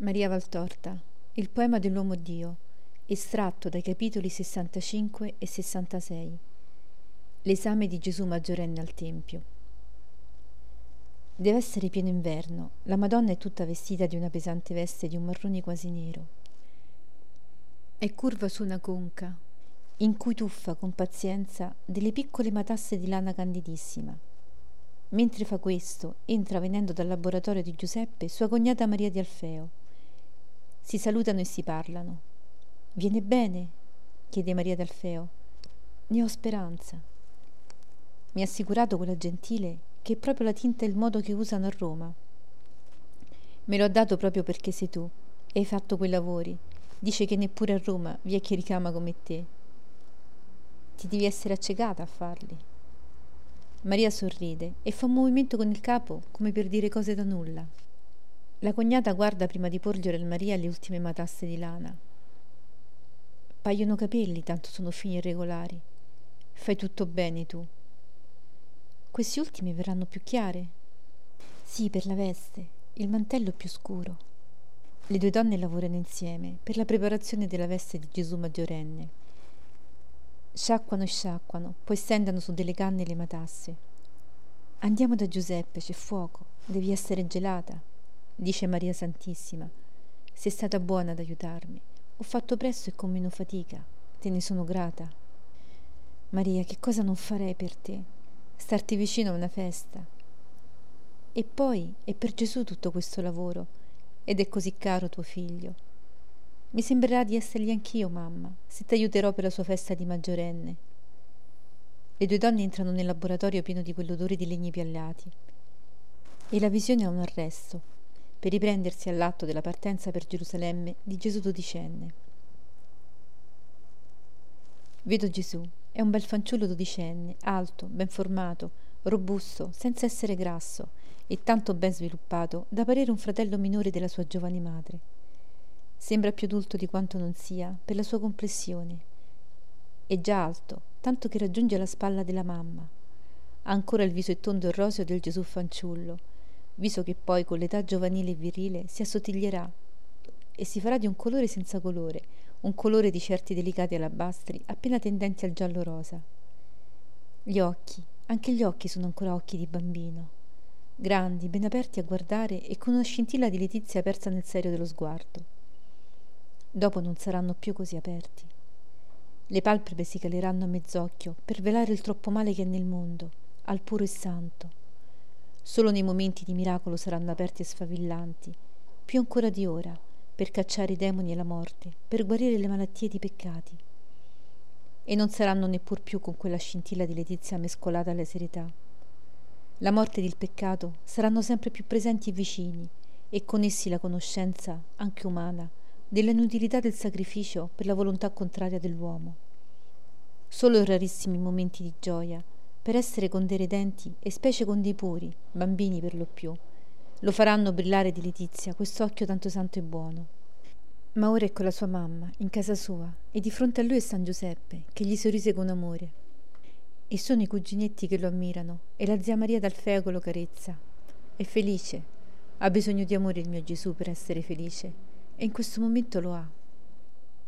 Maria Valtorta, il poema dell'uomo Dio, estratto dai capitoli 65 e 66. L'esame di Gesù maggiorenne al Tempio. Deve essere pieno inverno. La Madonna è tutta vestita di una pesante veste di un marrone quasi nero. È curva su una conca, in cui tuffa con pazienza delle piccole matasse di lana candidissima. Mentre fa questo, entra venendo dal laboratorio di Giuseppe sua cognata Maria di Alfeo si salutano e si parlano. Viene bene? chiede Maria d'Alfeo. Ne ho speranza. Mi ha assicurato quella gentile che è proprio la tinta e il modo che usano a Roma. Me lo ha dato proprio perché sei tu e hai fatto quei lavori. Dice che neppure a Roma vi è chi ricama come te. Ti devi essere accecata a farli. Maria sorride e fa un movimento con il capo come per dire cose da nulla. La cognata guarda prima di porgere al Maria le ultime matasse di lana. Paiono capelli, tanto sono fini e regolari. Fai tutto bene tu. Questi ultimi verranno più chiare? Sì, per la veste. Il mantello più scuro. Le due donne lavorano insieme per la preparazione della veste di Gesù maggiorenne. Sciacquano e sciacquano, poi stendano su delle canne le matasse. Andiamo da Giuseppe, c'è fuoco, devi essere gelata dice Maria Santissima, sei stata buona ad aiutarmi. Ho fatto presto e con meno fatica. Te ne sono grata. Maria, che cosa non farei per te? Starti vicino a una festa. E poi è per Gesù tutto questo lavoro ed è così caro tuo figlio. Mi sembrerà di essergli anch'io, mamma, se ti aiuterò per la sua festa di maggiorenne. Le due donne entrano nel laboratorio pieno di quell'odore di legni piallati. E la visione ha un arresto per riprendersi all'atto della partenza per Gerusalemme di Gesù dodicenne. Vedo Gesù, è un bel fanciullo dodicenne, alto, ben formato, robusto, senza essere grasso e tanto ben sviluppato da parere un fratello minore della sua giovane madre. Sembra più adulto di quanto non sia per la sua complessione. È già alto, tanto che raggiunge la spalla della mamma. Ha ancora il viso tondo e roseo del Gesù fanciullo, viso che poi con l'età giovanile e virile si assottiglierà e si farà di un colore senza colore, un colore di certi delicati alabastri appena tendenti al giallo rosa. Gli occhi, anche gli occhi sono ancora occhi di bambino, grandi, ben aperti a guardare e con una scintilla di letizia persa nel serio dello sguardo. Dopo non saranno più così aperti. Le palpebre si caleranno a mezz'occhio per velare il troppo male che è nel mondo, al puro e santo Solo nei momenti di miracolo saranno aperti e sfavillanti, più ancora di ora, per cacciare i demoni e la morte, per guarire le malattie ed i peccati. E non saranno neppur più con quella scintilla di letizia mescolata alla serietà. La morte ed il peccato saranno sempre più presenti e vicini, e con essi la conoscenza, anche umana, della inutilità del sacrificio per la volontà contraria dell'uomo. Solo in rarissimi momenti di gioia, per essere con dei redenti e specie con dei puri, bambini per lo più. Lo faranno brillare di letizia quest'occhio tanto santo e buono. Ma ora è con la sua mamma, in casa sua, e di fronte a lui è San Giuseppe, che gli sorrise con amore. E sono i cuginetti che lo ammirano, e la zia Maria d'Alfeo lo carezza. È felice. Ha bisogno di amore il mio Gesù per essere felice, e in questo momento lo ha.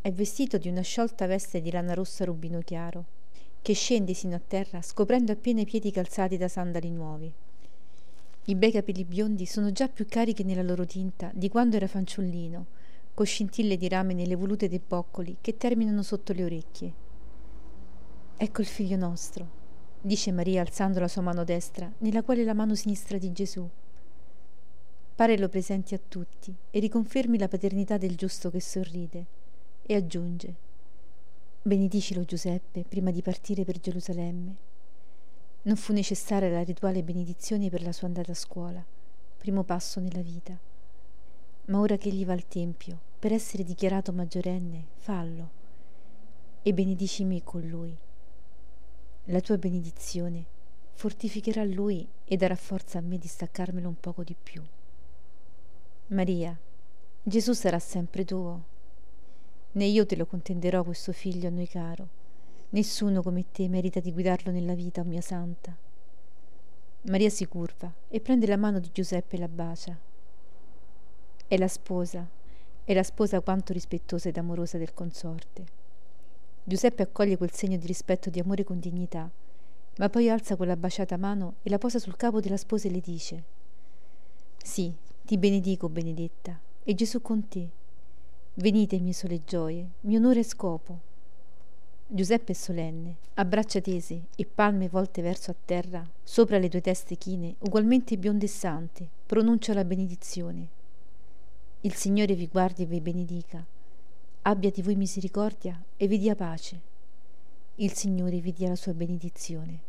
È vestito di una sciolta veste di lana rossa rubino chiaro che scende sino a terra scoprendo appena i piedi calzati da sandali nuovi. I bei capelli biondi sono già più carichi nella loro tinta di quando era fanciullino, con scintille di rame nelle volute dei boccoli che terminano sotto le orecchie. Ecco il figlio nostro, dice Maria alzando la sua mano destra, nella quale la mano sinistra di Gesù. Pare lo presenti a tutti e riconfermi la paternità del giusto che sorride, e aggiunge Benedicilo Giuseppe prima di partire per Gerusalemme. Non fu necessaria la rituale benedizione per la sua andata a scuola, primo passo nella vita. Ma ora che egli va al Tempio, per essere dichiarato maggiorenne, fallo e benedici me con lui. La tua benedizione fortificherà lui e darà forza a me di staccarmelo un poco di più. Maria, Gesù sarà sempre tuo né io te lo contenderò questo figlio a noi caro. Nessuno come te merita di guidarlo nella vita, o mia santa. Maria si curva e prende la mano di Giuseppe e la bacia. È la sposa, è la sposa quanto rispettosa ed amorosa del consorte. Giuseppe accoglie quel segno di rispetto e di amore con dignità, ma poi alza quella baciata mano e la posa sul capo della sposa e le dice Sì, ti benedico, Benedetta, e Gesù con te. Venite, mie sole gioie, mio onore e scopo. Giuseppe è solenne, a braccia tese e palme volte verso a terra, sopra le due teste chine, ugualmente bionde e sante, pronuncia la benedizione. Il Signore vi guardi e vi benedica. Abbia di voi misericordia e vi dia pace. Il Signore vi dia la sua benedizione.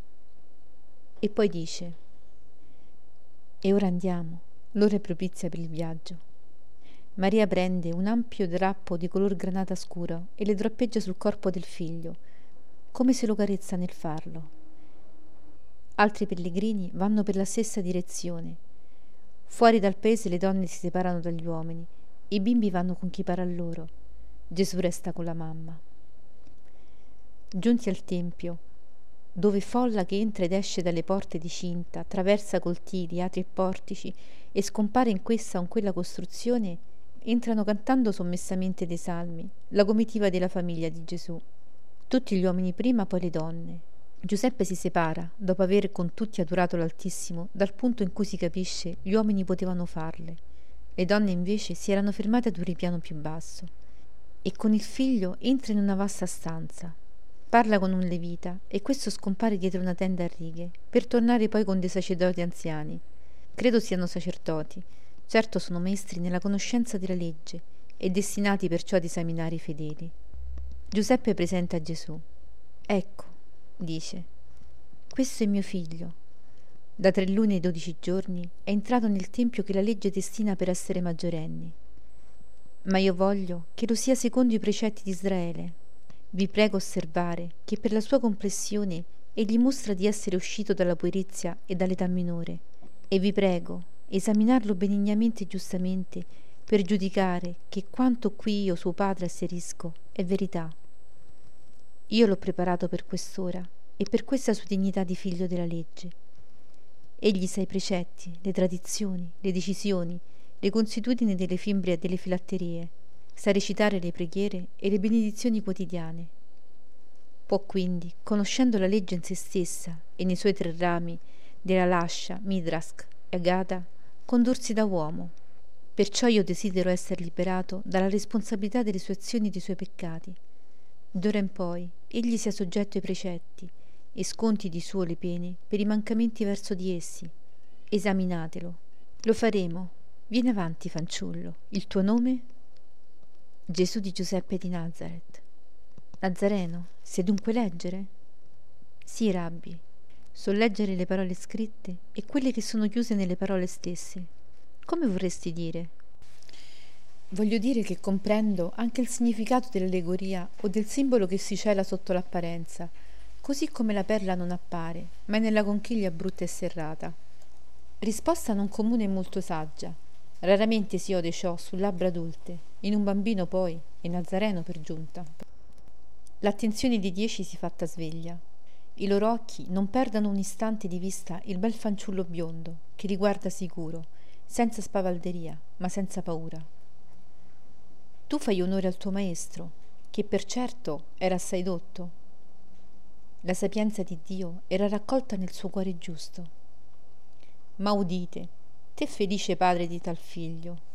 E poi dice, E ora andiamo, l'ora è propizia per il viaggio. Maria prende un ampio drappo di color granata scuro e le droppeggia sul corpo del figlio, come se lo carezza nel farlo. Altri pellegrini vanno per la stessa direzione. Fuori dal paese le donne si separano dagli uomini, i bimbi vanno con chi pare a loro. Gesù resta con la mamma. Giunti al tempio, dove folla che entra ed esce dalle porte di cinta, attraversa coltili, atri e portici e scompare in questa o in quella costruzione, entrano cantando sommessamente dei salmi, la comitiva della famiglia di Gesù. Tutti gli uomini prima, poi le donne. Giuseppe si separa, dopo aver con tutti adorato l'Altissimo, dal punto in cui si capisce gli uomini potevano farle. Le donne invece si erano fermate ad un ripiano più basso. E con il figlio entra in una vasta stanza. Parla con un levita e questo scompare dietro una tenda a righe, per tornare poi con dei sacerdoti anziani. Credo siano sacerdoti, Certo sono maestri nella conoscenza della legge e destinati perciò ad esaminare i fedeli. Giuseppe presenta Gesù. Ecco, dice, questo è mio figlio. Da tre luni e dodici giorni è entrato nel tempio che la legge destina per essere maggiorenni. Ma io voglio che lo sia secondo i precetti di Israele. Vi prego osservare che per la sua complessione egli mostra di essere uscito dalla puerizia e dall'età minore. E vi prego esaminarlo benignamente e giustamente, per giudicare che quanto qui io, suo padre, asserisco è verità. Io l'ho preparato per quest'ora e per questa sua dignità di figlio della legge. Egli sa i precetti, le tradizioni, le decisioni, le consuetudini delle fimbrie e delle filatterie, sa recitare le preghiere e le benedizioni quotidiane. Può quindi, conoscendo la legge in se stessa e nei suoi tre rami, della Lascia, Midrask e Agata, condursi da uomo. Perciò io desidero essere liberato dalla responsabilità delle sue azioni e dei suoi peccati. D'ora in poi egli sia soggetto ai precetti e sconti di suo le pene per i mancamenti verso di essi. Esaminatelo. Lo faremo. Vieni avanti, fanciullo. Il tuo nome? Gesù di Giuseppe di Nazareth. Nazareno, sai dunque leggere? Sì, rabbi, So leggere le parole scritte e quelle che sono chiuse nelle parole stesse. Come vorresti dire? Voglio dire che comprendo anche il significato dell'allegoria o del simbolo che si cela sotto l'apparenza, così come la perla non appare, ma è nella conchiglia brutta e serrata. Risposta non comune e molto saggia. Raramente si ode ciò su labbra adulte, in un bambino poi, e Nazareno per giunta. L'attenzione di dieci si fatta sveglia. I loro occhi non perdano un istante di vista il bel fanciullo biondo che li guarda sicuro, senza spavalderia, ma senza paura. Tu fai onore al tuo maestro, che per certo era assai dotto. La sapienza di Dio era raccolta nel suo cuore giusto. Ma udite, te felice padre di tal figlio.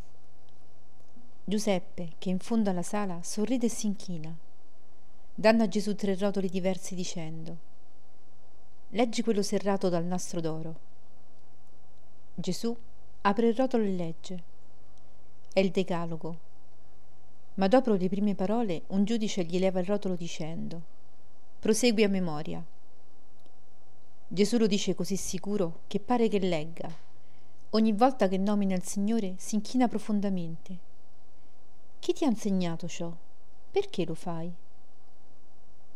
Giuseppe, che in fondo alla sala, sorride e si inchina. Danno a Gesù tre rotoli diversi dicendo Leggi quello serrato dal nastro d'oro. Gesù apre il rotolo e legge. È il decalogo. Ma dopo le prime parole un giudice gli leva il rotolo dicendo Prosegui a memoria. Gesù lo dice così sicuro che pare che legga. Ogni volta che nomina il Signore si inchina profondamente. Chi ti ha insegnato ciò? Perché lo fai?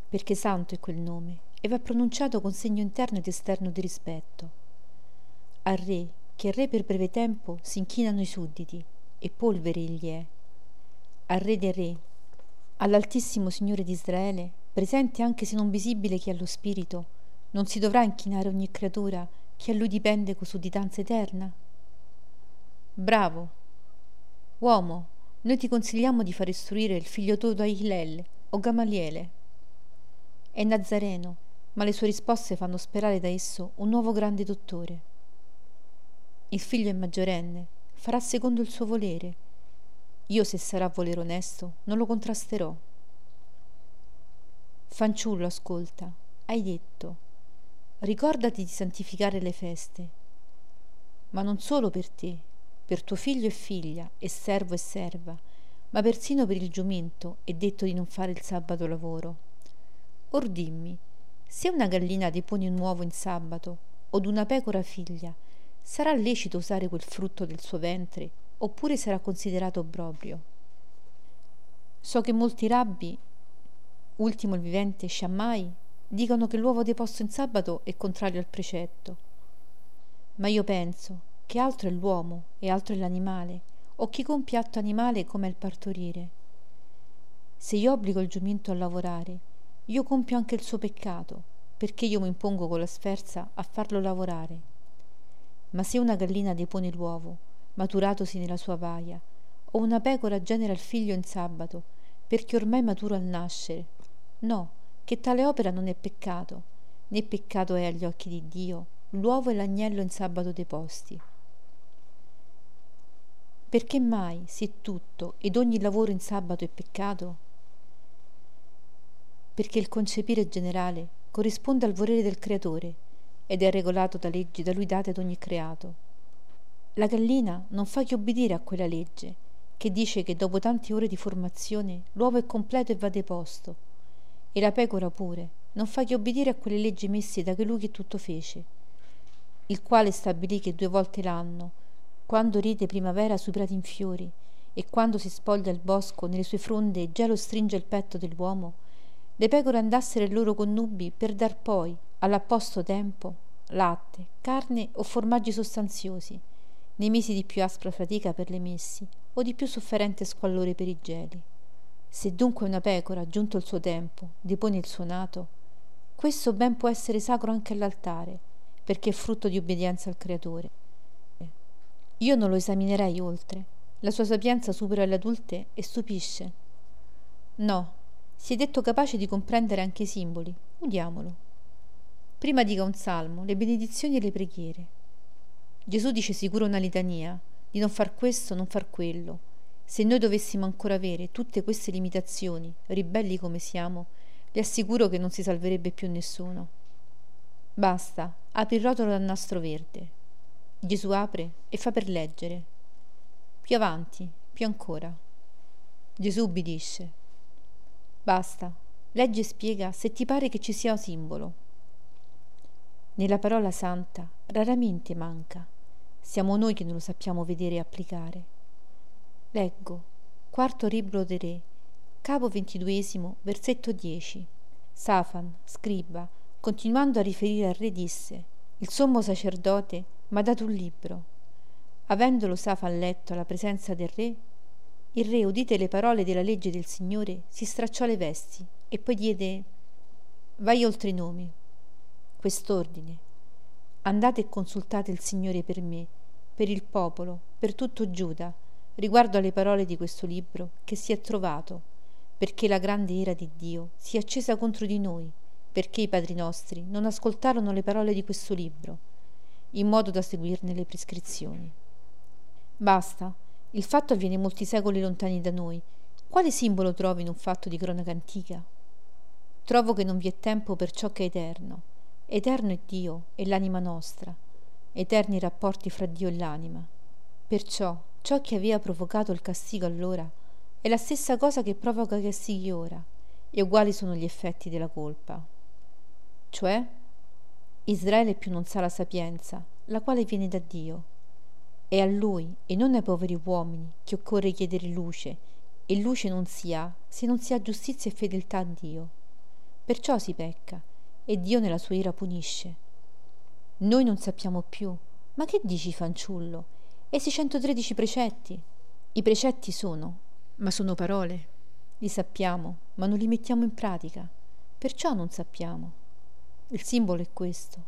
Perché santo è quel nome e va pronunciato con segno interno ed esterno di rispetto. Al re, che re per breve tempo, si inchinano i sudditi, e polvere egli è. Al re dei re, all'Altissimo Signore di Israele, presente anche se non visibile che allo Spirito, non si dovrà inchinare ogni creatura che a lui dipende con sudditanza eterna? Bravo! Uomo, noi ti consigliamo di far istruire il figlio tuo da Hilel o Gamaliele. È nazareno, ma le sue risposte fanno sperare da esso un nuovo grande dottore. Il figlio è maggiorenne, farà secondo il suo volere. Io, se sarà volere onesto, non lo contrasterò. Fanciullo, ascolta, hai detto, ricordati di santificare le feste, ma non solo per te, per tuo figlio e figlia, e servo e serva, ma persino per il giumento è detto di non fare il sabato lavoro. Or dimmi, se una gallina depone un uovo in sabato, o d'una pecora figlia, sarà lecito usare quel frutto del suo ventre, oppure sarà considerato obbrobrio? So che molti rabbi, ultimo il vivente Shammai, dicono che l'uovo deposto in sabato è contrario al precetto. Ma io penso che altro è l'uomo e altro è l'animale, o chi compie atto animale come il partorire. Se io obbligo il giumento a lavorare, io compio anche il suo peccato, perché io mi impongo con la sferza a farlo lavorare. Ma se una gallina depone l'uovo, maturatosi nella sua vaia, o una pecora genera il figlio in sabato, perché ormai maturo al nascere, no, che tale opera non è peccato, né peccato è agli occhi di Dio l'uovo e l'agnello in sabato deposti. Perché mai, se tutto ed ogni lavoro in sabato è peccato? Perché il concepire generale corrisponde al volere del creatore ed è regolato da leggi da lui date ad ogni creato. La gallina non fa che obbedire a quella legge, che dice che dopo tante ore di formazione l'uovo è completo e va deposto, e la pecora pure non fa che obbedire a quelle leggi messe da colui che tutto fece, il quale stabilì che due volte l'anno quando ride primavera sui prati in fiori e quando si spoglia il bosco nelle sue fronde e gelo stringe il petto dell'uomo, le pecore andassero ai loro connubi per dar poi, all'apposto tempo, latte, carne o formaggi sostanziosi, nei mesi di più aspra fatica per le messi o di più sofferente squallore per i geli. Se dunque una pecora, giunto il suo tempo, depone il suo nato, questo ben può essere sacro anche all'altare, perché è frutto di obbedienza al Creatore. Io non lo esaminerei oltre. La sua sapienza supera le adulte e stupisce. No, si è detto capace di comprendere anche i simboli. Udiamolo. Prima dica un salmo, le benedizioni e le preghiere. Gesù dice sicuro una litania, di non far questo, non far quello. Se noi dovessimo ancora avere tutte queste limitazioni, ribelli come siamo, le assicuro che non si salverebbe più nessuno. Basta, apri il rotolo dal nastro verde, Gesù apre e fa per leggere. Più avanti, più ancora. Gesù ubbidisce. Basta, legge e spiega se ti pare che ci sia un simbolo. Nella parola santa raramente manca. Siamo noi che non lo sappiamo vedere e applicare. Leggo, quarto libro dei Re, capo ventiduesimo, versetto 10. Safan, scriba, continuando a riferire al re, disse: Il sommo sacerdote m'ha dato un libro. Avendolo Safan letto alla presenza del re, il re, udite le parole della legge del Signore, si stracciò le vesti e poi diede Vai oltre i nomi. Quest'ordine. Andate e consultate il Signore per me, per il popolo, per tutto Giuda, riguardo alle parole di questo libro che si è trovato, perché la grande ira di Dio si è accesa contro di noi, perché i padri nostri non ascoltarono le parole di questo libro in modo da seguirne le prescrizioni. Basta, il fatto avviene molti secoli lontani da noi. Quale simbolo trovi in un fatto di cronaca antica? Trovo che non vi è tempo per ciò che è eterno. Eterno è Dio e l'anima nostra, eterni i rapporti fra Dio e l'anima. Perciò ciò che aveva provocato il castigo allora è la stessa cosa che provoca i castighi ora, e uguali sono gli effetti della colpa. Cioè, Israele più non sa la sapienza, la quale viene da Dio. È a Lui e non ai poveri uomini che occorre chiedere luce, e luce non si ha se non si ha giustizia e fedeltà a Dio. Perciò si pecca, e Dio nella sua ira punisce. Noi non sappiamo più. Ma che dici, fanciullo? Essi 113 precetti? I precetti sono, ma sono parole. Li sappiamo, ma non li mettiamo in pratica. Perciò non sappiamo. Il simbolo è questo.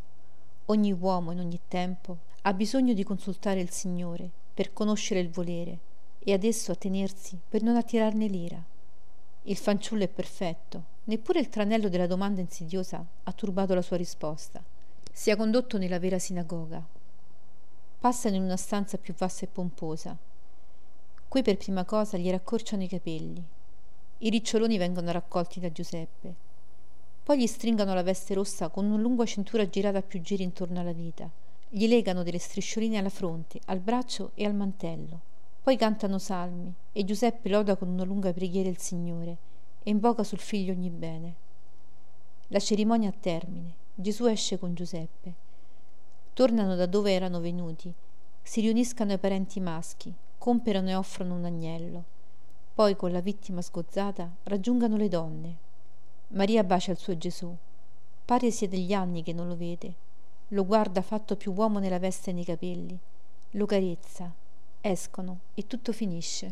Ogni uomo in ogni tempo ha bisogno di consultare il Signore per conoscere il volere e adesso a tenersi per non attirarne l'ira. Il fanciullo è perfetto, neppure il tranello della domanda insidiosa ha turbato la sua risposta. Sia condotto nella vera sinagoga. Passano in una stanza più vasta e pomposa. Qui per prima cosa gli raccorciano i capelli. I riccioloni vengono raccolti da Giuseppe. Poi gli stringono la veste rossa con una lunga cintura girata a più giri intorno alla vita. Gli legano delle striscioline alla fronte, al braccio e al mantello. Poi cantano salmi e Giuseppe loda con una lunga preghiera il Signore e invoca sul figlio ogni bene. La cerimonia a termine, Gesù esce con Giuseppe. Tornano da dove erano venuti, si riuniscano ai parenti maschi, comperano e offrono un agnello. Poi, con la vittima sgozzata, raggiungano le donne. Maria bacia il suo Gesù. Pare sia degli anni che non lo vede. Lo guarda fatto più uomo nella veste e nei capelli. Lo carezza, escono e tutto finisce.